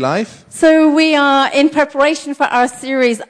Live. So we are in preparation for our series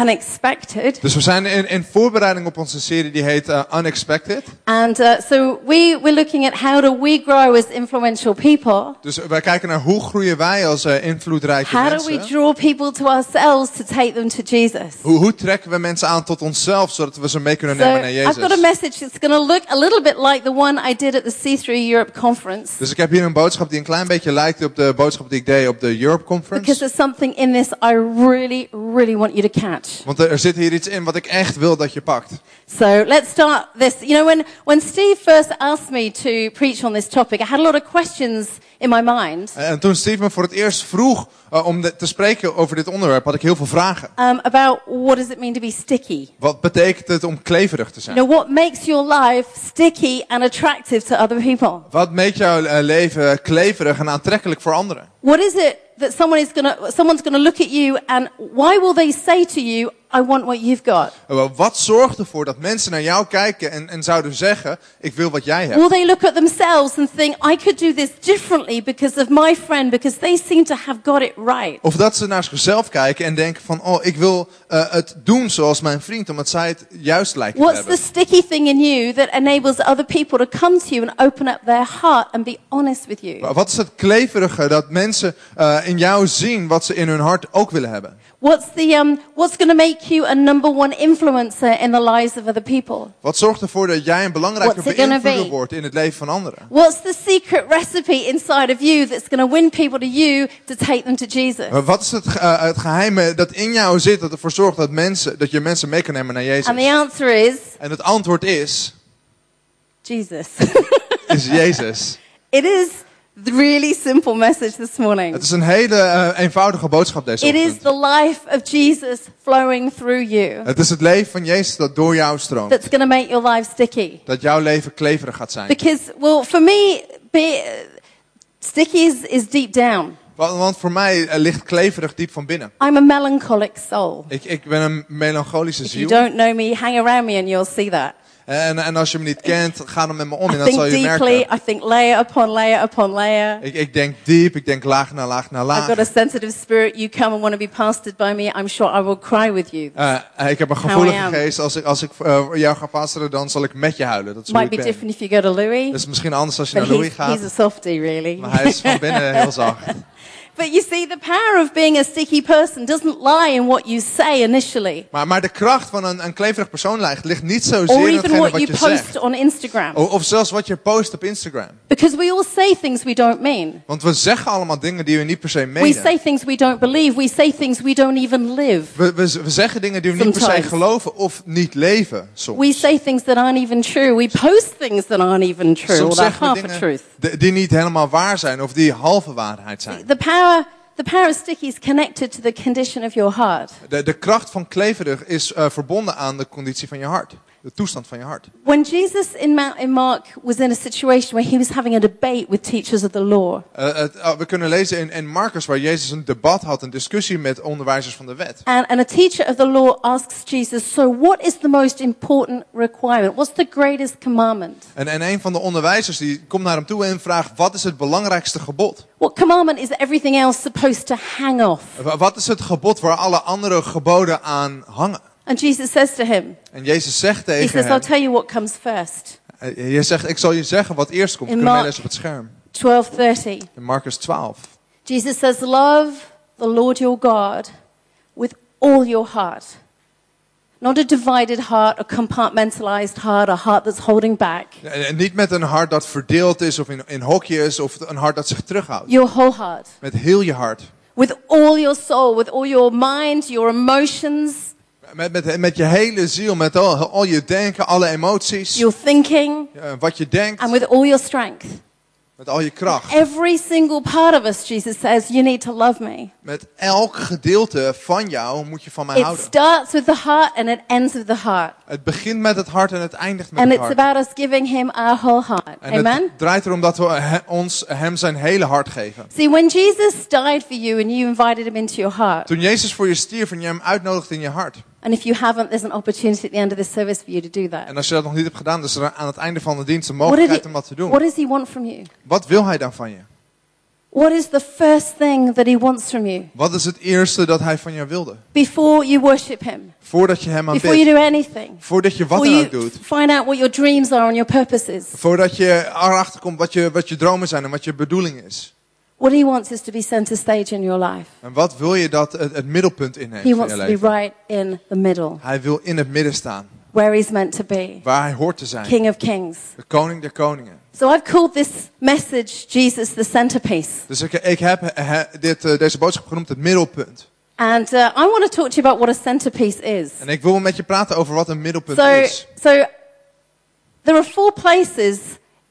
Unexpected. Dus we zijn in, in voorbereiding op onze serie die heet uh, Unexpected. And uh, so we, we're looking at how do we grow as influential people? Dus wij kijken naar hoe groeien wij als uh, invloedrijke How do we mensen. draw people to ourselves to take them to Jesus? Hoe, hoe trekken we mensen aan tot onszelf zodat we ze mee kunnen So nemen naar I've got a Jezus? message that's going to look a little bit like the one I did at the C3 Europe conference. Dus ik heb hier een boodschap die een klein beetje lijkt op de boodschap die ik deed op de Europe Because Conference. there's something in this I really, really want you to catch. Want er, er zit hier iets in wat ik echt wil dat je pakt. So let's start this. You know, when, when Steve first asked me to preach on this topic, I had a lot of questions in my mind. En, en toen Steve me voor het eerst vroeg uh, om de- te spreken over dit onderwerp, had ik heel veel vragen. um, about what does it mean to be sticky. Wat betekent het om kleverig te zijn? You know, what makes your life sticky and attractive to other people? Wat maakt jouw uh, leven kleverig en aantrekkelijk voor anderen? What is it that someone is gonna, someone's gonna look at you and why will they say to you, I want what you've got? Uh, Wat zorgt ervoor dat mensen naar jou kijken en, en zouden zeggen, ik wil wat jij hebt? Will they look at themselves and think, I could do this differently because of my friend, because they seem to have got it right? Of dat ze naar zichzelf kijken en denken van, oh, ik wil uh, het doen zoals mijn vriend, omdat zij het juist lijkt te What's the hebben. sticky thing in you that enables other people to come to you and open up their heart and be honest with you? Wat is het kleverige dat mensen uh, in jou zien wat ze in hun hart ook willen hebben? What's the um, what's going to make you a number one influencer in the lives of other people? Wat zorgt ervoor dat jij een belangrijke beïnvloeder be? wordt in het leven van anderen? What's the secret recipe inside of you that's going to win people to you to take them to Jesus? Wat is het, uh, het geheime dat in jou zit dat ervoor zorgt dat, mensen, dat je mensen mee kan nemen naar Jezus? And the answer is En het antwoord is, Jesus. is Jezus. it is really simple message this morning. Het is een hele uh, eenvoudige boodschap deze It is ochtend. the life of Jesus flowing through you Het is het leven van Jezus dat door jou stroomt. that's going to make your life sticky. Dat jouw leven kleverig gaat zijn. Because, well, for me, be, sticky is, is deep down. Want, voor mij eh, ligt kleverig diep van binnen. I'm a melancholic soul. Ik, ik ben een melancholische If you ziel. don't know me, hang around me and you'll see that. En, en als je me niet kent, ga dan met me om en I dan zal je deeply, merken. I think layer upon layer upon layer. Ik, ik denk diep, ik denk laag na laag na I've laag. got a sensitive spirit. You come and want to be pastored by me, I'm sure I will cry with you. Eh, ik heb een gevoelige geest. Als ik, als ik eh, jou ga pastoren, dan zal ik met je huilen. Dat is Might be ben. different if you go to Louis, Dat is misschien anders als je but naar Louis he's, he's gaat. a softie, really. Maar hij is van binnen heel zacht. But you see, the power of being a sticky person doesn't lie in what you say initially, Maar, maar de kracht van een, een kleverig persoon ligt, ligt niet zozeer or in even what wat you je post zegt. on Instagram. O- Of zelfs wat je post op Instagram. Because we all say things we don't mean. Want we zeggen allemaal dingen die we niet per se We menen. say things we don't believe. We say things we don't even live. We, we, we zeggen dingen die we niet per se Sometimes. geloven of niet leven. Soms. We say things that aren't even true. We post things that aren't even true, or Soms that zeggen we half a dingen truth. die- die niet helemaal waar zijn of die halve waarheid zijn. The power, the power of sticky is connected to the condition of your heart. De, de kracht van kleverig is eh, verbonden aan de conditie van je hart. De toestand van je hart. When Jesus in, Ma- in Mark was in a situation where he was having a debate with teachers of the law, Eh, het- eh, we kunnen lezen in, in Marcus waar Jezus een debat had, een discussie met onderwijzers van de wet. and, and a teacher of the law asks Jesus, So, what is the most important requirement? What's the greatest commandment? En, en een van de onderwijzers die komt naar hem toe en vraagt, wat is het belangrijkste gebod? What commandment is everything else supposed to hang off? Wa- Wat is het gebod waar alle andere geboden aan hangen? And Jesus says to him, En Jezus zegt He says, I'll tell you what comes first. eh, je zegt, ik zal je zeggen wat eerst komt. In Mark- lezen op het scherm. 12:30. In Marcus 12. Jesus says, Love the Lord your God with all your heart. Not a divided heart, a compartmentalized heart, a heart that's holding back. En niet met een hart dat verdeeld is of in, in hokjes of een hart dat zich terughoudt. Your whole heart. Met heel je hart. With all your soul, with all your mind, your emotions, Met, met, met je hele ziel, met al, al je denken, alle emoties. your thinking, wat je denkt. and with all your strength. Met al je kracht. Every single part of us, Jesus says, you need to love me. Met elk gedeelte van jou moet je van mij It houden. starts with the heart and it ends with the heart. Het begint met het hart en het eindigt met And het it's hart. about us giving him our whole heart. En Amen? het draait erom dat we he- ons hem zijn hele hart geven. See, when Jesus died for you and you invited him into your heart, Toen Jezus voor je stierf en je hem uitnodigt in je hart. And if you haven't, there's an opportunity at the end of this service for you to do that. En als je dat nog niet hebt gedaan, is er aan het einde van de dienst een mogelijkheid he, om dat te doen. what does he want from you? Wat wil hij dan van je? What is the first thing that he wants from you Wat is het eerste dat hij van jou wilde? before you worship him? Voordat je hem Before you aanbidt. do anything? Voordat je wat Before dan ook doet. find out what your dreams are and your purposes? Voordat je erachter komt wat je, wat je dromen zijn en wat je bedoeling is. What he wants is to be center stage in your life. En wat wil je dat het, het middelpunt in heeft He van wants je to be leven? right in the middle, Hij wil in het midden staan. where he's meant to be. Waar hij hoort te zijn. King of kings. De koning der koningen. So I've called this message Jesus the centerpiece. Dus ik, ik heb eh, dit, eh, deze boodschap genoemd het middelpunt. And uh, I want to talk to you about what a centerpiece is. En ik wil met je praten over wat een middelpunt So, is. so there are four places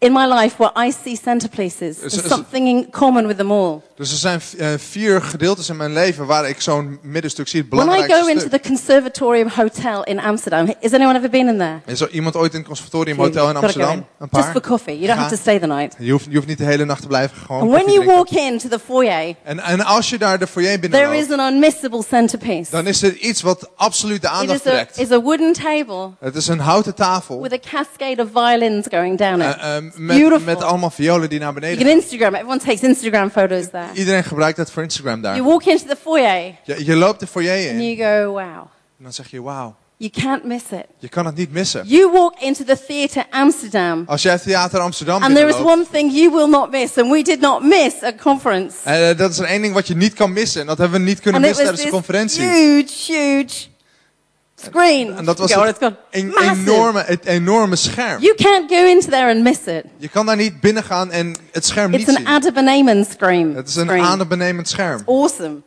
in my life where I see centerpieces. Is- There's is- something in common with them all. Dus er zijn eh, vier gedeeltes in mijn leven waar ik zo'n middenstuk zie. Het When I belangrijkste go into stuk. the Conservatorium Hotel in Amsterdam, has anyone ever been in there? Is er iemand ooit in het conservatorium hotel in Amsterdam? Een Just paar? for coffee. You don't have to stay the night. Je hoeft, je hoeft niet de hele nacht te blijven. Gewoon And when you walk into the foyer, En, en als je daar de foyer there is an unmissable centerpiece. dan is er iets wat absoluut de It aandacht is a, trekt. is a wooden table Het is een houten tafel. with a cascade of violins going down it. eh, It's met, met allemaal violen die naar You beneden can Instagram. Everyone takes Instagram photos there. Iedereen gebruikt dat voor Instagram daar. You walk into the foyer Je, je loopt de foyer in and en you go, wow. dan zeg je wauw. You can't miss it. Je kan het niet missen. You walk into the theatre Amsterdam, Als jij Theater Amsterdam and there is one thing you will not miss, and we did not miss a conference. eh, dat is één ding wat je niet kan missen. En dat hebben we niet kunnen And missen tijdens de conferentie. huge, huge screen. En dat was het it's een enorme, het enorme scherm. You can't go into there and miss it. Je kan daar niet binnen gaan en het scherm It's niet an zien. Adab screen. Het is een adembenemend scherm. Awesome.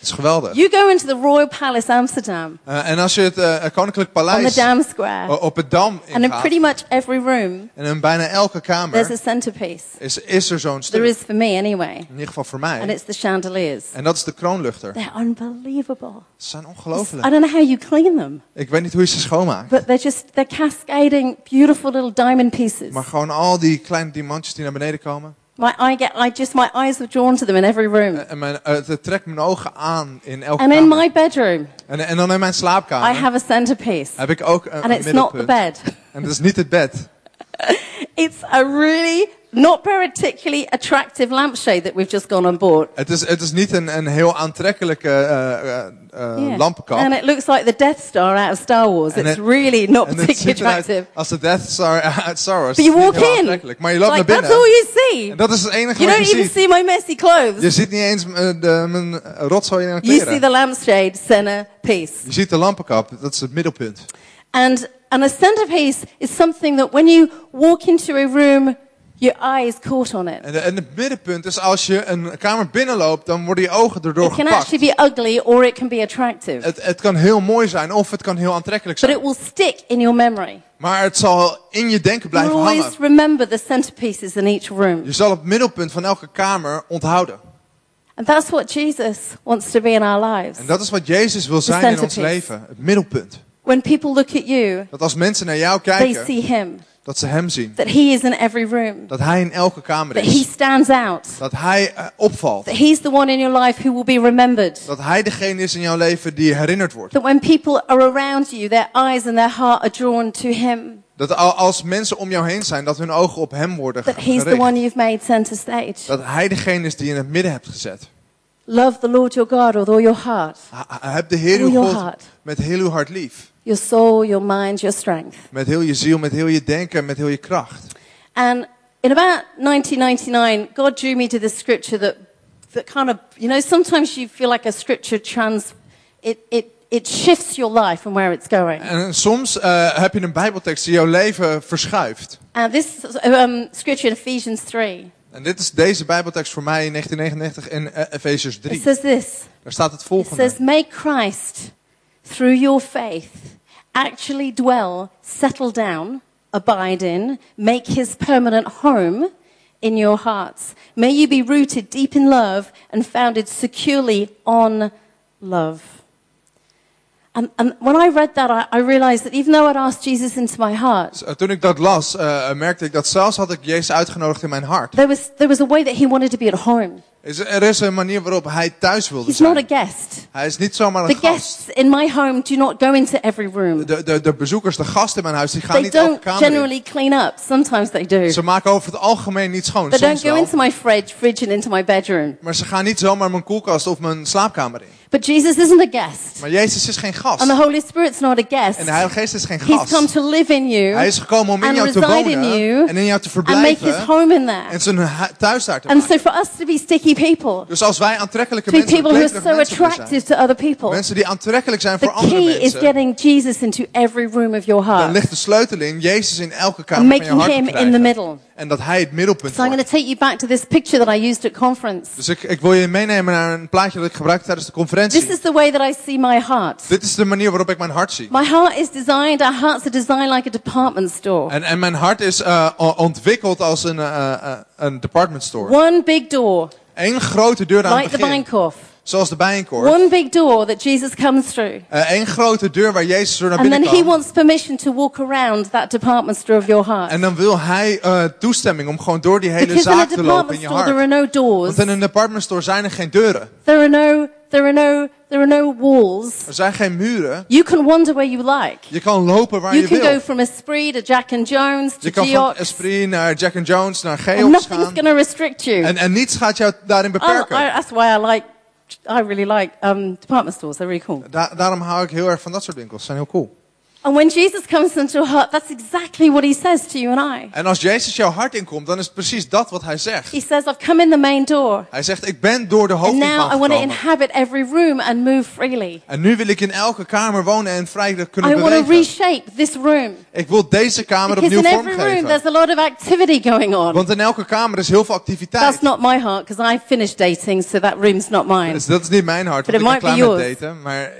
Het is geweldig. You go into the Royal Palace Amsterdam Eh, en als je het eh, Koninklijk on the Paleis Dam Square, op het Dam and in pretty much every room, en in bijna elke there's kamer a centerpiece. is, is er zo'n There stuk. is for me anyway, In ieder geval voor and mij. it's the chandeliers. En dat is de kroonluchter. They're unbelievable. Ze zijn I ongelooflijk. don't know how you clean them, Ik weet niet hoe je ze schoonmaakt. but they're just they're cascading beautiful little diamond pieces. Maar gewoon al die kleine diamantjes die naar beneden komen. My I get I just my eyes were drawn to them in every room. En mijn, eh, het trekt mijn ogen aan in elke And in kamer. my bedroom, En, en dan in mijn I have a centerpiece, heb ik ook een, and een it's not the middelpunt. bed. En dat is niet het bed. It's a really not particularly attractive lampshade that we've just gone and bought. Het is, het is niet een, een heel aantrekkelijke eh, eh, Yeah. lampenkap. And it looks like the Death Star out of Star Wars. En It's het- really not particularly attractive. als de Death Star uit Star Wars. But you walk in. Maar je loopt Like, naar that's binnen. all you see. En dat is het enige You wat don't je even ziet. see my messy clothes. Je ziet niet eens de, mijn rotzooi in mijn You see kleren. the lampshade centerpiece. Je ziet de lampenkap. Dat is het middelpunt. And, and a centerpiece is something that when you walk into a room, your eye is caught on it. En, en het middenpunt is als je een kamer binnenloopt, dan worden je ogen erdoor It can gepakt. actually be ugly or it can be attractive. Het, het kan heel mooi zijn of het kan heel aantrekkelijk But zijn. it will stick in your memory. Maar het zal in je denken You'll blijven hangen. always remember the centerpieces in each room. Je zal het middelpunt van elke kamer onthouden. And that's what Jesus wants to be in our lives. En dat is wat Jezus wil zijn in ons leven. Het middelpunt. When people look at you, Dat als mensen naar jou they kijken, see him. dat ze hem zien. That he is in every room. Dat hij in elke kamer That he is. stands out. Dat hij eh, opvalt. That he's the one in your life who will be remembered. Dat hij degene is in jouw leven die herinnerd wordt. That when people are around you, their eyes and their heart are drawn to him. Dat al- als mensen om jou heen zijn, dat hun ogen op hem worden That he's the gericht. one you've made center stage. Dat hij degene is die je in het midden hebt gezet. Love the Lord your God with all your heart, Heb de Heer uw God met heel uw hart lief. Your soul, your mind, your strength. Met heel je ziel, met heel je denken, met heel je kracht. And in about 1999, God drew me to this scripture that, that kind of, you know, sometimes you feel like a scripture trans, it, it, it shifts your life and where it's going. En soms eh, heb je een bijbeltekst die jouw leven verschuift. And this um, scripture in Ephesians 3, En dit is deze bijbeltekst voor mij in 1999 in eh, it 3. says this. Daar staat het It volgende. says, May Christ, through your faith, actually dwell, settle down, abide in, make his permanent home in your hearts. May you be rooted deep in love and founded securely on love. And, and when I read that, I, I realized that even though I'd asked Jesus into my heart, Toen ik dat las, eh, eh, merkte ik dat zelfs had ik Jezus uitgenodigd in mijn hart. there was, there was a way that he wanted to be at home. Is, er is een manier waarop hij thuis wilde He's not a zijn. guest. Hij is niet zomaar The een gast. guests in my home do not go into every room. De, de, de bezoekers, de gasten in mijn huis, die gaan They niet elke kamer in. generally clean up. Sometimes they do. Ze maken over het algemeen niet schoon. They don't Soms go wel. into my fridge, fridge and into my bedroom. Maar ze gaan niet zomaar mijn koelkast of mijn slaapkamer in. But Jesus isn't a guest. Maar Jezus is geen gast. And the Holy Spirit's not a guest. En de Heilige Geest is geen He's come gast. to live in you Hij is gekomen om in and jou te wonen you en in jou te and make his verblijven home in there. en zijn hu- thuis daar te And maken. so for us to be sticky people, Dus als wij aantrekkelijke to be mensen, people who are so mensen attractive zijn, to other people, mensen die aantrekkelijk zijn voor the andere key is mensen, getting Jesus into every room of your dan heart ligt de sleutel in Jezus in elke and kamer van je making hart te him in the krijgen. middle. En dat hij het middelpunt So I'm going to take you back to this picture that I used at conference. Dus ik, ik wil je meenemen naar een plaatje dat ik gebruikte tijdens de conferentie. This is the way that I see my heart. Dit is de manier waarop ik mijn hart zie. My heart is designed, our hearts are designed like a department store. En, en mijn hart is o- ontwikkeld als een, eh, een department store. One big door, Eén grote deur aan like het the begin. Zoals de bijenkorf. One big door that Jesus comes through. Eén grote deur waar Jezus door naar And then binnen he wants permission to walk around that department store of your heart. En dan wil hij eh, toestemming om gewoon door die hele Because zaak te lopen in je store there are hart. no doors. Want in een department store zijn er geen deuren. There are no there are no there are no walls. Er zijn geen muren. You can wander where you like. Je kan lopen waar You je can wil. go from Esprit to Jack and Jones Je to kan van. Esprit naar Jack and Jones naar Geox nothing's gaan. going to restrict you. En, en niets gaat jou daarin I, I, beperken. that's why I like I really like um, department stores. They're really cool. Da- daarom hou ik heel erg van dat soort winkels. Ze zijn heel cool. And when Jesus comes into your heart, that's exactly what he says to you and I. En als Jezus jouw hart inkomt, dan is het precies dat wat hij zegt. He says, I've come in the main door. Hij zegt, ik ben door de And hoofdingang now I want to inhabit every room and move freely. En nu wil ik in elke kamer wonen en vrij kunnen I want to bewegen. reshape this room. Ik wil deze kamer Because opnieuw in every room vormgeven. there's a lot of activity going on. Want in elke kamer is heel veel activiteit. That's not my heart because I finished dating, so that room's not mine. Dus dat is niet mijn hart, But want it ik ben might klaar be met yours. daten. Maar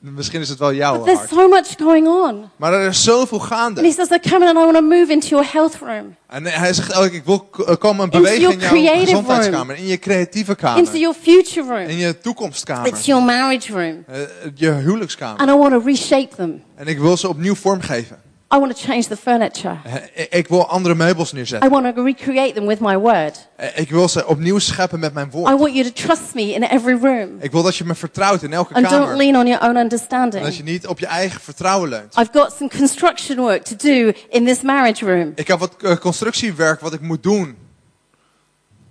misschien is het wel jouw But there's hart. so much going on. Maar er is zoveel And gaande. he says, I come in and I want to move into your health room, En hij zegt elke keer, ik wil k- eh, komen Into bewegen your in jouw creative gezondheidskamer. In je creatieve into kamer. your future room. In je toekomstkamer. It's your marriage room. Eh, je huwelijkskamer. And I want to reshape them. En ik wil ze opnieuw vormgeven. I want to change the furniture. Ik wil andere meubels I neerzetten. want to recreate them with my word. Ik wil ze opnieuw scheppen met mijn I woord. want you to trust me in every room. Ik wil dat je me vertrouwt in elke And don't kamer. lean on your own En understanding. dat je niet op je eigen vertrouwen leunt. I've got some construction work to do in this marriage room. Ik heb wat eh, constructiewerk wat ik moet doen.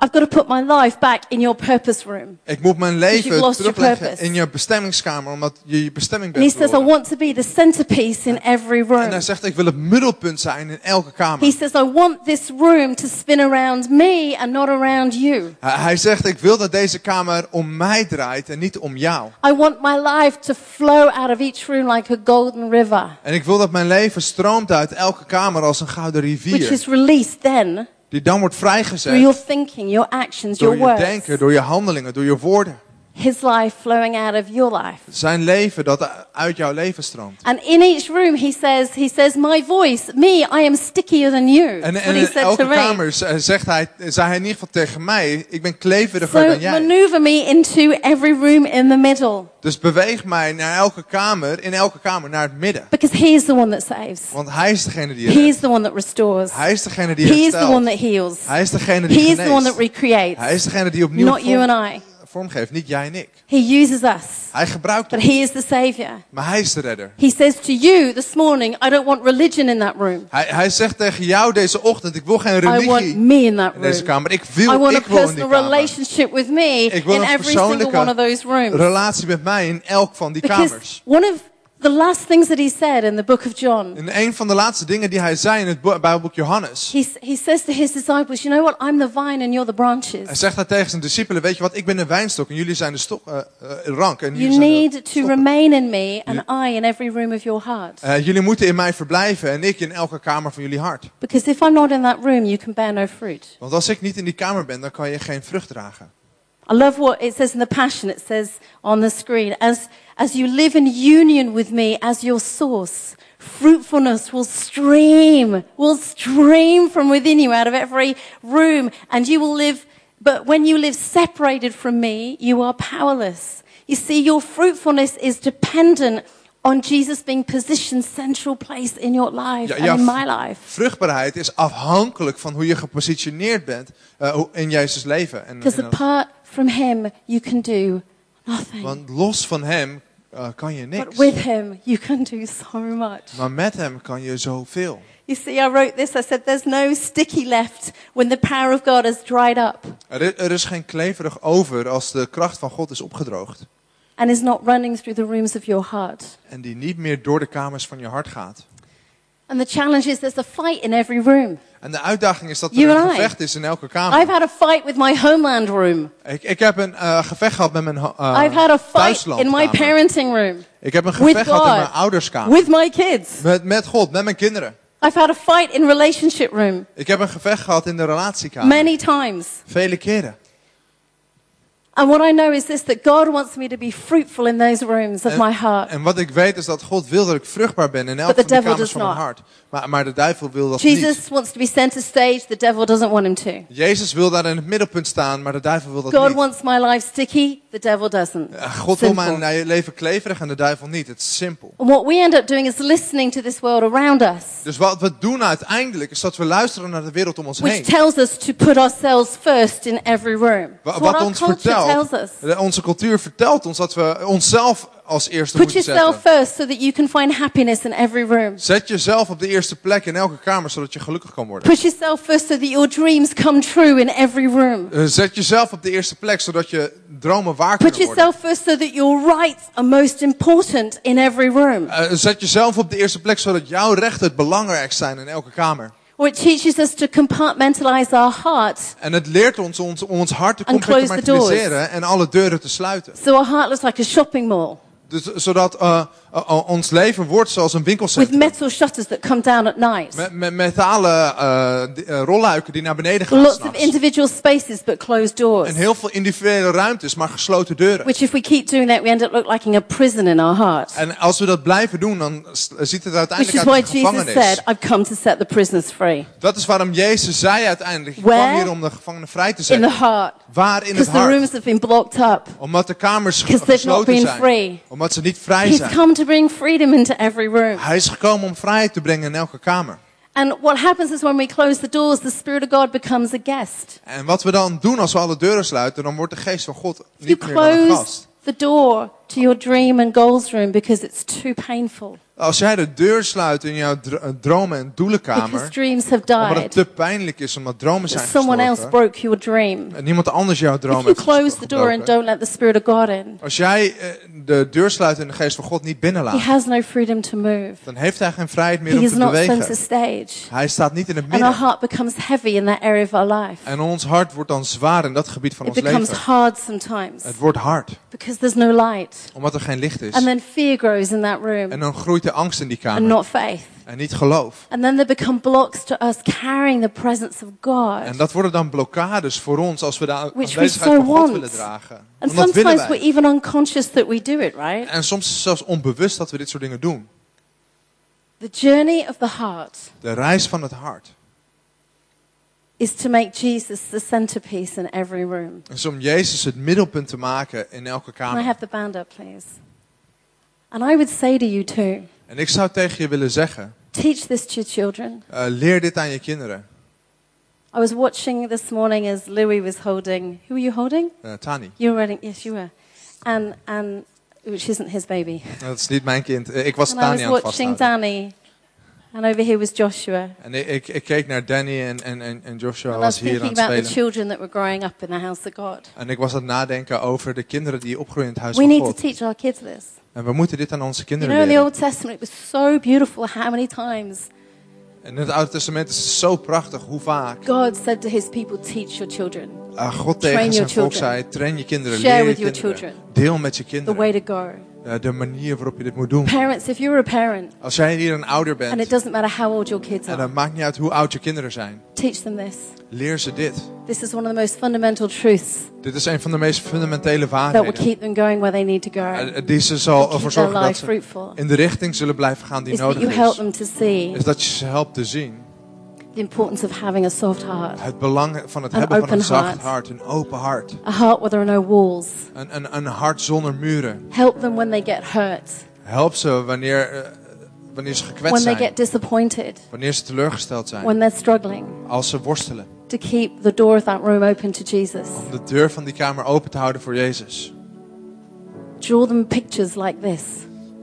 I've got to put my life back in your purpose room. Ik moet mijn leven terugleggen in je bestemmingskamer, omdat je je bestemming And he bent says, I want to be the centerpiece in every En hij room. zegt, ik wil het middelpunt zijn in elke kamer. He says, I want this room to spin around me and not around you. Hij, zegt, ik wil dat deze kamer om mij draait en niet om jou. I want my life to flow out of each room like a golden river, En ik wil dat mijn leven stroomt uit elke kamer als een gouden which rivier. is released then Die dan wordt vrijgezet your thinking, your actions, door je denken, door je handelingen, door je woorden. His life flowing out of your life. Zijn leven dat uit jouw leven stroomt. And in each room, he says, he says, my voice, me, I am stickier than you. En, en he in elke kamer z- zegt hij, zei hij in ieder geval tegen mij, ik ben kleveriger So dan jij. maneuver me into every room in the middle. Dus beweeg mij naar elke kamer, in elke kamer naar het midden. Because he is the one that saves. Want hij is degene die He redt. is the one that restores. Hij is degene die He is the one herstelt. that heals. Hij is degene die He is the one that geneest. recreates. Hij is degene die opnieuw Not you vorm, and I. vormgeeft, niet jij en ik. He uses us. Hij gebruikt But ons, he is the savior. maar hij is de redder. He says to you this morning, I don't want religion in that room. Hij, hij zegt tegen jou deze ochtend, ik wil geen I want religie me in that in deze room. kamer. Ik I wil, want a ik wil in die personal kamer. relationship with me Ik wil in every single one of those rooms. Relatie met mij in elk van die Because kamers. one of the last things that he said in the book of John, En een van de laatste dingen die hij zei in het bo- Bijbelboek Johannes. he, he says to his disciples, You know what? I'm the vine and you're the branches. Hij zegt hij tegen zijn discipelen, weet je wat, ik ben een wijnstok en jullie zijn de stok, eh, eh, rank. En jullie You de need to remain in me and I in every room of your heart. Eh, jullie moeten in mij verblijven en ik in elke kamer van jullie hart. Because if I'm not in that room, you can bear no fruit. Want als ik niet in die kamer ben, dan kan je geen vrucht dragen. I love what it says in the Passion. It says on the screen, as, as you live in union with me as your source, fruitfulness will stream, will stream from within you out of every room, and you will live, but when you live separated from me, you are powerless. You see, your fruitfulness is dependent on Jesus being positioned central place in your life Ja, and in my life. Vruchtbaarheid is afhankelijk van hoe je gepositioneerd bent eh, hoe- in Jezus' leven. En, Because from him, you can do nothing. want los van Hem eh, kan je But niks. with him, you can do so much. Maar met Hem kan je zoveel. You see, I wrote this. I said, There's no sticky left when the power of God has dried up Er is, er is geen kleverig over als de kracht van God is opgedroogd. and is not running through the rooms of your heart. En die niet meer door de kamers van je hart gaat. And the challenge is there's a fight in every room. En de uitdaging is dat er You een gevecht is in elke I've kamer. had a fight with my homeland room. Ik, ik heb een eh, gevecht gehad met mijn uh, I've had a fight in my parenting room Ik heb een gevecht gehad in mijn ouderskamer. with my kids. Met, met God, met mijn kinderen. I've had a fight in relationship room Ik heb een gevecht gehad in de relatiekamer. many times. Vele keren. And what I know is this that God wants me to be fruitful in those rooms of En- my heart. En wat ik weet is dat God wil dat ik vruchtbaar ben in elke van de devil kamers van mijn hart. Maar, maar de duivel wil dat niet. Jesus wants to be center stage, the devil doesn't want him to. Jezus wil daar in het middelpunt staan, maar de duivel wil dat God niet. wants my life sticky, the devil doesn't. God wil Simple. mijn leven kleverig en de duivel niet. Het is simpel. And what we end up doing is listening to this world around us, Dus wat we doen uiteindelijk is dat we luisteren naar de wereld om ons which heen. tells us to put ourselves first in every room. Wa- Wat our ons vertelt, onze cultuur vertelt ons dat we onszelf als eerste Put moeten yourself first so that you can find happiness in every room. Zet jezelf op de eerste plek in elke kamer, zodat je gelukkig kan worden. Put yourself first so that your dreams come true in every room. Eh, Zet jezelf op de eerste plek, zodat je dromen waar Put kunnen worden. yourself first so that your rights are most important in every room. Eh, Zet jezelf op de eerste plek, zodat jouw rechten het belangrijkst zijn in elke kamer. It teaches us to compartmentalize our hearts En het leert ons ons, om ons hart te compartimentaliseren en alle deuren te sluiten. so our heart looks like a shopping mall Dus, zodat eh, eh, ons leven wordt zoals een with winkelcentrum. metal shutters that come down at night. Met, met metalen eh, rolluiken die naar beneden gaan Lots of individual spaces but closed doors. En heel veel individuele ruimtes, maar gesloten deuren. Which if we keep doing that, we end up look like a prison in our heart. En als we dat blijven doen, dan ziet het Which uiteindelijk is uit why als een Jesus gevangenis. said, I've come to set the prisoners free. Dat is waarom Jezus zei uiteindelijk, ik kwam hier om de gevangenen vrij te In zetten. the heart. Waar in het Because the hart? rooms have been blocked up. Omdat de kamers gesloten zijn. free. Omdat ze niet vrij He's zijn. To bring freedom into every room. Hij is gekomen om vrijheid te brengen in elke kamer. And what happens is when we close the doors, the Spirit of God becomes a guest. En wat we dan doen als we alle deuren sluiten, dan wordt de geest van God niet meer dan een close gast. the door to your dream and goals room because it's too painful. Als jij de deur sluit in jouw eh, dromen- en doelenkamer, omdat het te pijnlijk is, omdat dromen zijn Someone else broke your dream. en niemand anders jouw droom heeft close the door and don't let the Spirit of God in, Als jij eh, de deur sluit en de geest van God niet He binnenlaat, has no freedom to move. dan heeft hij geen vrijheid meer He om is te bewegen. stage. Hij staat niet in het And our midden. heart becomes heavy in that area of our life. En ons hart wordt dan zwaar in dat gebied van It ons becomes leven. hard sometimes Het wordt hard, because there's no light. omdat er geen licht is. And then fear grows in that room En dan groeit de angst in die and kamer. not faith. En niet geloof. And then there become blocks to us carrying the presence of God. En dat worden dan blokkades voor ons als we de aanwezigheid so van God want. willen dragen. And Want sometimes we're even unconscious that we do it, right? En soms is het zelfs onbewust dat we dit soort dingen doen. The journey of the heart De reis van het hart is to make Jesus the centerpiece in every room. is om Jezus het middelpunt te maken in elke Can I kamer. have the band up, please? And I would say to you too En ik zou tegen je willen zeggen, teach this to your children. eh, leer dit aan je kinderen. I was watching this morning as Louis was holding. Who were you holding? Eh, Tani, You were holding. Yes, you were. And and which isn't his baby. dat is niet mijn kind. Eh, Ik was And I Tani was aan watching. Danny, and over here was Joshua. En ik, ik, ik keek naar Danny en, en, en, en Joshua And I was hier aan het about the spelen. children that were growing up in the house of God. En ik was aan het nadenken over de kinderen die opgroeien in het huis We van need to God. teach our kids this. En we moeten dit aan onze You kinderen know, in the. Old Testament, it was so beautiful how many times En in het Oude Testament is het zo prachtig hoe vaak God said to his people, teach your children ah, God Train tegen zijn your volk zei, train je kinderen, Share leer je with your kinderen. children. Deel met je the kinderen way to go. Eh, de manier waarop je dit moet doen. Parents, if you're a parent, Als jij hier een ouder and it bent, doesn't matter how old your kids en are, dan maakt niet uit hoe oud je kinderen zijn, teach them this. leer ze dit. This is one of the most fundamental truths Dit is een van de meest fundamentele that will waarheden. keep them going where they need to go. Eh, Die ze zal ervoor zorgen dat ze fruitful. in de richting zullen blijven gaan die Is that nodig you help is. them to see Is dat je ze helpt te zien the importance of having a soft heart. het belang van het An hebben van een zacht heart. hart, een open hart. A heart where there are no walls. Een, een, een hart zonder muren. Help them when they get hurt, Help ze wanneer, eh, wanneer ze gekwetst when they zijn. get disappointed, Wanneer ze teleurgesteld zijn. when they're struggling. Als ze worstelen. To keep the door of that room open to Jesus. Om de deur van die kamer open te houden voor Jezus. Draw them pictures like this.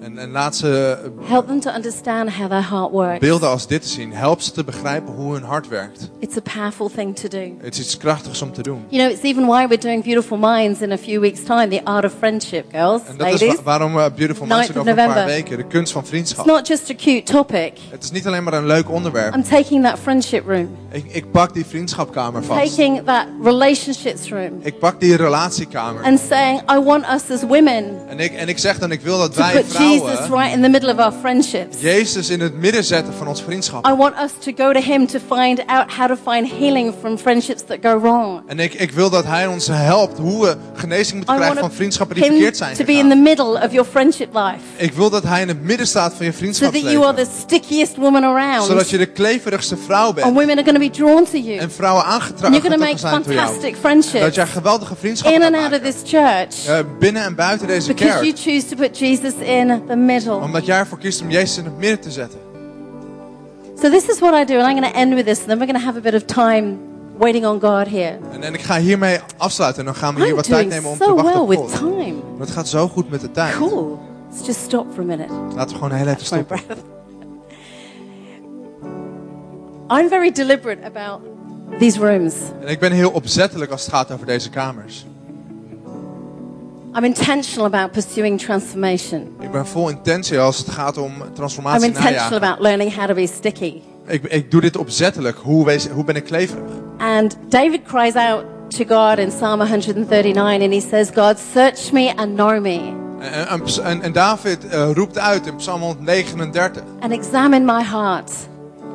En, en laat ze Help them to understand how their heart works. beelden als dit te zien. Help ze te begrijpen hoe hun hart werkt. It's a powerful thing to do. Het is iets krachtigs om te doen. You know, it's even why we're doing Beautiful Minds in a few weeks' time. The art of friendship, girls, En dat is ladies. wa- waarom we Beautiful Minds 9th doen of over een paar November. weken. De kunst van It's vriendschap. not just a cute topic. Het is niet alleen maar een leuk onderwerp. I'm taking that friendship room, Ik, ik pak die vriendschapkamer vast. taking that relationships room, Ik pak die relatiekamer. and saying, I want us as women En ik, en ik zeg dan, ik wil dat wij put Jesus right in the middle of our friendships. Jezus in het midden zetten van ons vriendschap. I want us to go to Him to find out how to find healing from friendships that go wrong. En ik, ik wil dat Hij ons helpt hoe we genezing moeten I krijgen van vriendschappen die verkeerd zijn to be in the middle of your friendship life, Ik wil dat Hij in het midden staat van je so that you are the vriendschapsleven. stickiest woman around, Zodat je de kleverigste vrouw and bent. women are going to be drawn to you. En vrouwen And aangetrokken you're going to make zijn door jou. fantastic En friendships dat jij geweldige vriendschappen in and out of this church Eh, binnen en buiten deze because you kerk. choose to put Jesus in the middle. Omdat jij ervoor kiest om Jezus in het midden te zetten. So this is what I do, and I'm going to end with this, and then we're going to have a bit of time waiting on God here. En, en ik ga hiermee afsluiten. En dan gaan we hier I'm wat tijd nemen om te so wachten well op with God. time. Maar het gaat zo goed met de tijd. Cool. Let's just stop for a minute. Laten we gewoon heel even stoppen. I'm very deliberate about these rooms. En ik ben heel opzettelijk als het gaat over deze kamers. I'm intentional about pursuing transformation. Ik ben vol intentie als het gaat om I'm transformatie intentional najagen. about learning how to be sticky. Ik, ik doe dit opzettelijk. Hoe, wees, hoe ben ik kleverig? And David cries out to God in Psalm 139 and he says, God, search me and know me En, en, en- David eh, roept uit in Psalm 139. and examine my heart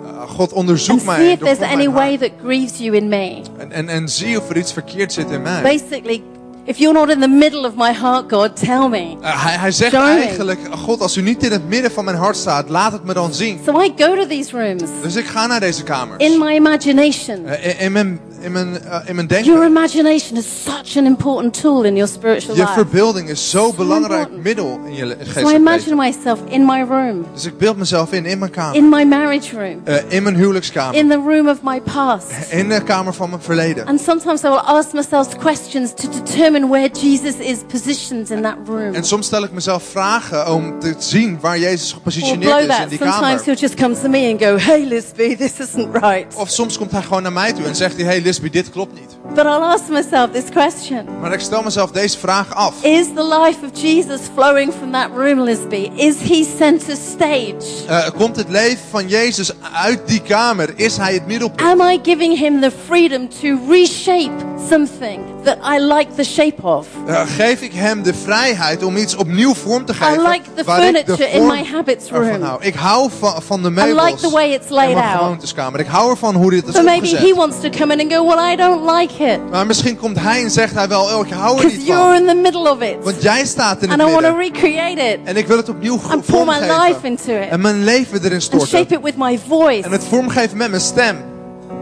eh, God onderzoek and see mij. if there's any way that grieves you in me. En, en, en zie of er iets verkeerd zit in mij. Basically, if you're not in the middle of my heart, God, tell me. Eh, hij, hij zegt Show eigenlijk, God, als u niet in het midden van mijn hart staat, laat het me dan zien. So I go to these rooms Dus ik ga naar deze kamers. in my imagination. Eh, in, in mijn, in, mijn, eh, in mijn Your denken. imagination is such an important tool in your spiritual Je life. verbeelding is zo'n belangrijk important. middel in je le- So I geestelijk imagine myself in my room, Dus ik beeld mezelf in, in mijn kamer. in my marriage room, in mijn huwelijkskamer. in the room of my past. In de kamer van mijn verleden. And sometimes I will ask myself questions to determine where Jesus is positioned in that room. En soms stel ik mezelf vragen om te zien waar Jezus gepositioneerd is in die Sometimes kamer. he'll just come to me and go, Hey, Lisby, this isn't right. Of soms komt hij gewoon naar mij toe en zegt hij, hey Lisby, dit klopt niet. But I'll ask myself this question Maar ik stel mezelf deze vraag af. Is the life of Jesus flowing from that room, Lisby? Is he center stage? Eh, komt het leven van Jezus uit die kamer? Is hij het middelpunt? Am I giving him the freedom to reshape something that I like the shape of? Eh, geef ik hem de vrijheid om iets opnieuw vorm te geven? I like the waar ik de furniture in my habits room. hou. Ik hou van, van de I meubels like the way it's laid out. gewoonteskamer. Ik hou ervan hoe dit is So maybe he opgezet. wants to come in and go, Well, I don't like it. Maar misschien komt hij en zegt hij wel, oh, ik hou er niet you're van. in the middle of it. Want jij staat in het And I want to midden. recreate it En ik wil het opnieuw and pour my life vormgeven. into it En mijn leven erin and storten. shape it with my voice. En het vormgeven met mijn stem.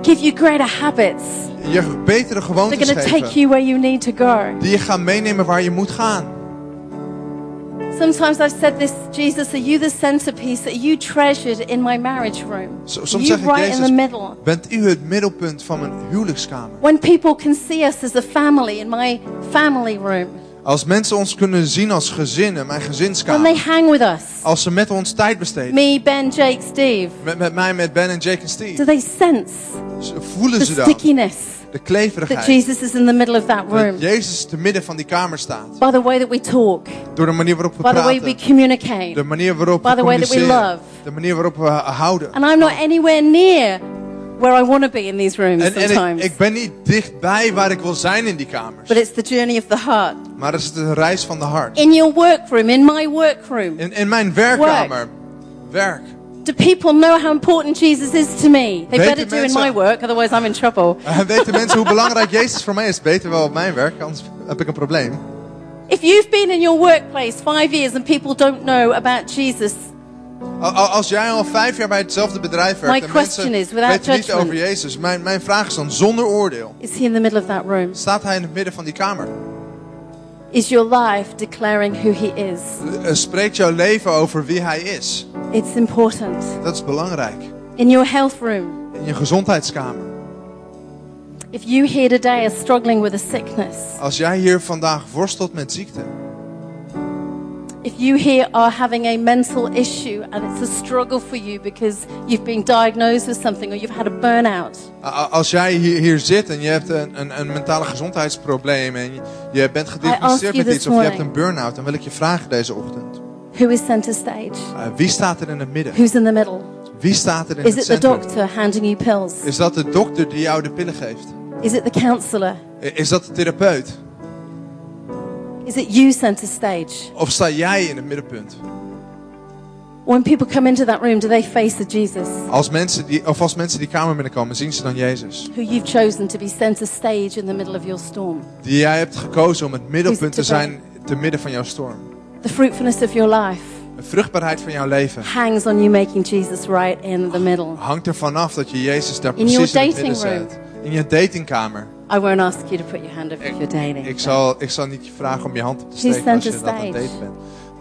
Give you greater habits. Je betere They're gewoontes going to take you where you need to go. Die je gaat meenemen waar je moet gaan. Sometimes I've said this, Jesus, are you the centerpiece? that you treasured in my marriage room? Zo- Are Soms you zeg ik, right in the middle? bent u het middelpunt van mijn huwelijkskamer? When people can see us as a family in my family room, Als mensen ons kunnen zien als gezin in mijn when they gezinskamer. hang with us, Als ze met ons tijd besteden. me, Ben, Jake, Steve, Met, met mij, met Ben en Jake en do Steve. they sense Voelen the ze dan stickiness de that kleverigheid. Jesus is in the middle of that room? Dat Jezus te midden van die kamer staat. By the way that we talk, Door de manier waarop we by the way we praten. communicate, De manier waarop By we the way that we love. De manier waarop we houden. and I'm not anywhere near where I want to be in these rooms En, en sometimes. ik, ik ben niet dichtbij waar ik wil zijn in die kamers. but it's the journey of the heart. Maar het is de reis van de hart. In your workroom, in my workroom, In, in mijn werkkamer. Werk. do people know how important Jesus is to me? They Weten better do in my work, otherwise I'm in trouble. En weten mensen hoe belangrijk Jezus voor mij is? Beter wel op mijn werk, anders heb ik een probleem. If you've been in your workplace five years and people don't know about Jesus, Al- al- Als jij al vijf jaar bij hetzelfde bedrijf werkt My en mensen is, weten niet over Jezus. Mijn, mijn vraag is dan zonder oordeel. is he in the middle of that room? Staat hij in het midden van die kamer? Is your life declaring who he is? Eh, Spreekt jouw leven over wie hij is? It's important. Dat is belangrijk. In your health room, In je gezondheidskamer. if you here today are struggling with a sickness, Als jij hier vandaag worstelt met ziekte. If you here are having a mental issue and it's a struggle for you because you've been diagnosed with something or you've had a burnout, Als jij hier, hier zit en je hebt een, een, een mentale gezondheidsprobleem. En je, bent gediagnosticeerd met iets of je hebt morning. een burn-out. Dan wil ik je vragen deze ochtend. who is center stage? Eh, wie staat er in het midden? Who's in the middle? Wie staat er in Is het it the centrum? doctor handing you pills? Is dat de dokter die jou de pillen geeft? Is it the counselor? Is dat de therapeut? Is it you center stage? Of sta jij in het middenpunt? When people come into that room, do they face a Jesus Als mensen die, of als mensen die kamer binnenkomen, zien ze dan Jezus. who you've chosen to be center stage in the middle of your storm? Die jij hebt gekozen om het middelpunt te zijn te midden van jouw storm. The fruitfulness of your life De vruchtbaarheid van jouw leven hangs on you making Jesus right in the middle. hangt ervan af dat je Jezus daar In precies in het midden dating room. zet. In je datingkamer. I won't ask you to put your hand up if you're dating. Ik zal, ik zal niet je vragen om je hand op te steken als je dat aan het daten bent.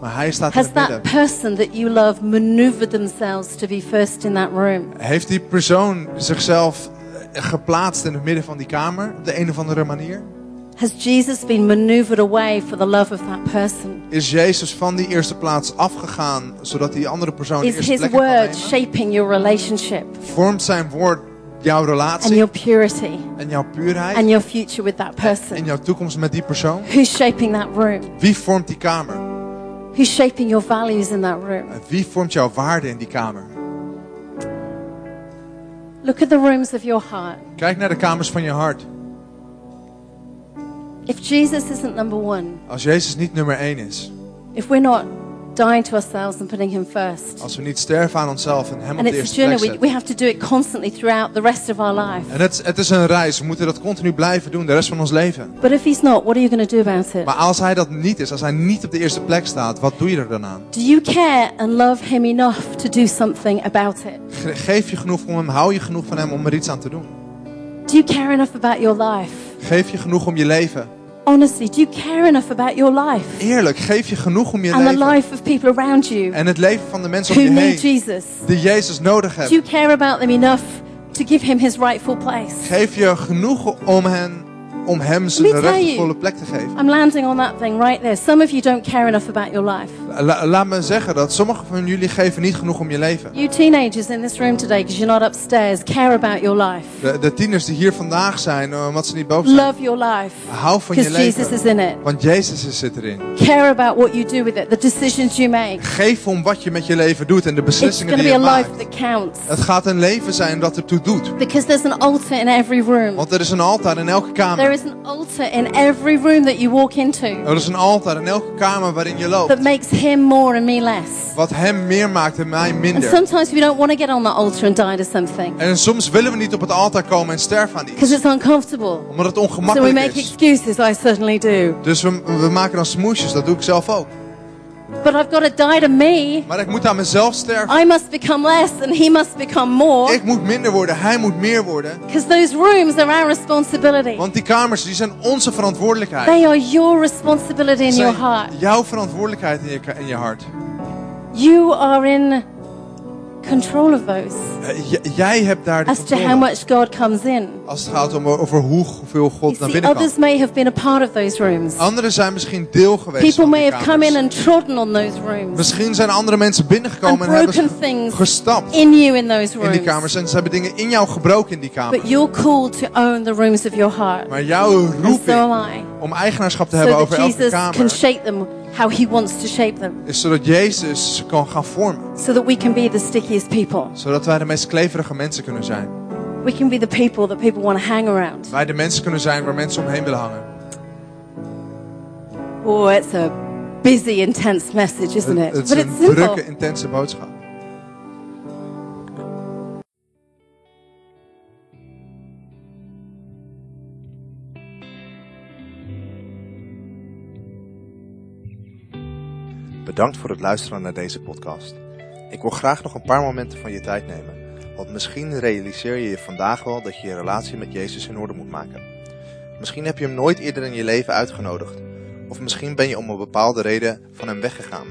Maar hij staat in Has het that midden. person that you love maneuvered themselves to be first in that room? Heeft die persoon zichzelf eh, geplaatst in het midden van die kamer op de een of andere manier? Has Jesus been maneuvered away for the love of that person? Is Jezus van die eerste plaats afgegaan zodat die andere persoon de Is eerste his plek kan word nemen? shaping your relationship Vormt zijn woord jouw and your purity en jouw puurheid and your future with that person. en jouw toekomst met die persoon? Who's shaping that room? Wie vormt die kamer? Who's shaping your values in that room? Wie vormt jouw waarde in die kamer? Look at the rooms of your heart. Kijk naar de kamers van je hart. If Jesus isn't number one, Als Jezus niet nummer één is, if we're not dying to ourselves and putting Him first, als we niet sterven aan onszelf en Hem op and de it's a eerste plek we, zetten. we have to do it constantly throughout the rest of our life. En het, het is een reis, we moeten dat continu blijven doen, de rest van ons leven. But if He's not, what are you going to do about it? Maar als Hij dat niet is, als Hij niet op de eerste plek staat, wat doe je er dan aan? Do you care and love Him enough to do something about it? Ge- Geef je genoeg om Hem, hou je genoeg van Hem om er iets aan te doen? Do you care enough about your life? Geef je genoeg om je leven? Honestly, do you care enough about your life Eerlijk, geef je genoeg om je and the leven? life of people around you En het leven van de mensen om je heen, Jesus? die Jezus nodig Do hebben. you care about them enough to give Him His rightful place? Geef je genoeg om, hen, om Hem zijn rechtvolle plek te geven? I'm landing on that thing right there. Some of you don't care enough about your life. La- laat me zeggen dat sommigen van jullie geven niet genoeg om je leven. You teenagers in this room today, because you're not upstairs, care about your life. De, de tieners die hier vandaag zijn, eh, omdat ze niet boven zijn. Love your life, Hou van je because Jesus leven. is in it. Want Jezus is- zit erin. Care about what you do with it, the decisions you make. Geef om wat je met je leven doet en de It's beslissingen to die be je a life maakt. that counts. Het gaat een leven zijn dat ertoe doet. Because there's an altar in every room. Want er is een altaar in elke There kamer. is an altar in every room that you walk into Er is een altaar in elke kamer waarin je loopt. that makes Him more and me less. Wat hem meer maakt en mij And minder. sometimes we don't want to get on the altar and die to something En soms willen we niet op het altaar komen en sterven aan because iets. it's uncomfortable. Omdat het So we ongemakkelijk make is. excuses. I certainly do. Dus we, we maken dan smoesjes, dat doe ik zelf ook. But I've got to die to me. Maar ik moet aan mezelf sterven. I must become less and he must become more. Ik moet minder worden, hij moet meer worden. Because those rooms are our responsibility. Want die kamers die zijn onze verantwoordelijkheid. They are your responsibility in your heart. jouw verantwoordelijkheid in je, in je hart. You are in control of those Eh, j- jij hebt daar de as to how controle. much God comes in. Als het gaat om over hoe, hoeveel You God naar see, binnen kan. others may have been a part of those rooms. Anderen zijn misschien deel geweest People van may have come in kamers. and trodden on those rooms Misschien zijn andere mensen binnengekomen and en hebben gestapt in you in those in die kamers. rooms. En ze hebben dingen in jou gebroken in die kamer. But you're called to own the rooms of your heart. Maar jouw so roeping I. om eigenaarschap te So hebben that over elke Jesus can kamer shape them how he wants to shape them. is zodat Jezus kan gaan vormen. So that we can be the stickiest people. Zodat wij de meest kleverige mensen kunnen zijn. We can be the people that people want to hang around. Wij de mensen kunnen zijn waar mensen omheen willen hangen. Oh, it's a busy, intense message, isn't it? Het is But een it's drukke, intense boodschap. Bedankt voor het luisteren naar deze podcast. Ik wil graag nog een paar momenten van je tijd nemen. Want misschien realiseer je je vandaag wel dat je je relatie met Jezus in orde moet maken. Misschien heb je hem nooit eerder in je leven uitgenodigd. Of misschien ben je om een bepaalde reden van hem weggegaan.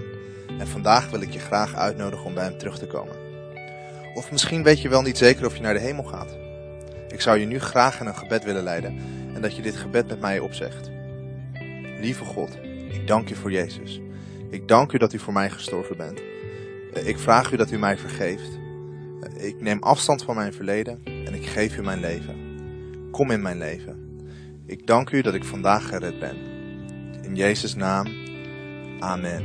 En vandaag wil ik je graag uitnodigen om bij hem terug te komen. Of misschien weet je wel niet zeker of je naar de hemel gaat. Ik zou je nu graag in een gebed willen leiden en dat je dit gebed met mij opzegt. Lieve God, ik dank u voor Jezus. Ik dank u dat u voor mij gestorven bent. Eh, Ik vraag u dat u mij vergeeft. Eh, Ik neem afstand van mijn verleden en ik geef u mijn leven. Kom in mijn leven. Ik dank u dat ik vandaag gered ben. In Jezus' naam. Amen.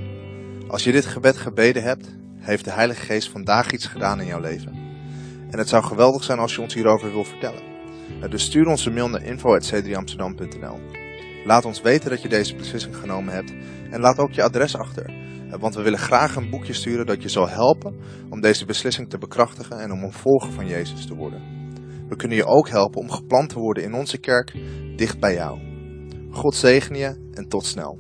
Als je dit gebed gebeden hebt, heeft de Heilige Geest vandaag iets gedaan in jouw leven. En het zou geweldig zijn als je ons hierover wil vertellen. Eh, Dus stuur ons een mail naar info.c3amsterdam.nl Laat ons weten dat je deze beslissing genomen hebt en laat ook je adres achter. Eh, Want we willen graag een boekje sturen dat je zal helpen om deze beslissing te bekrachtigen en om een volger van Jezus te worden. We kunnen je ook helpen om geplant te worden in onze kerk dicht bij jou. God zegen je en tot snel.